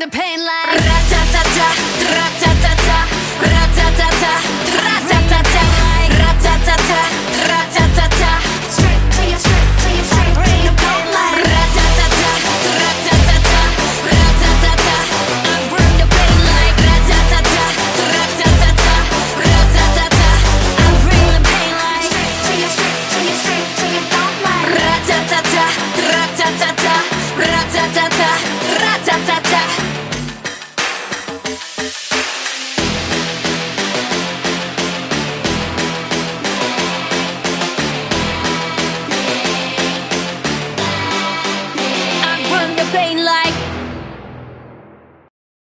the pain like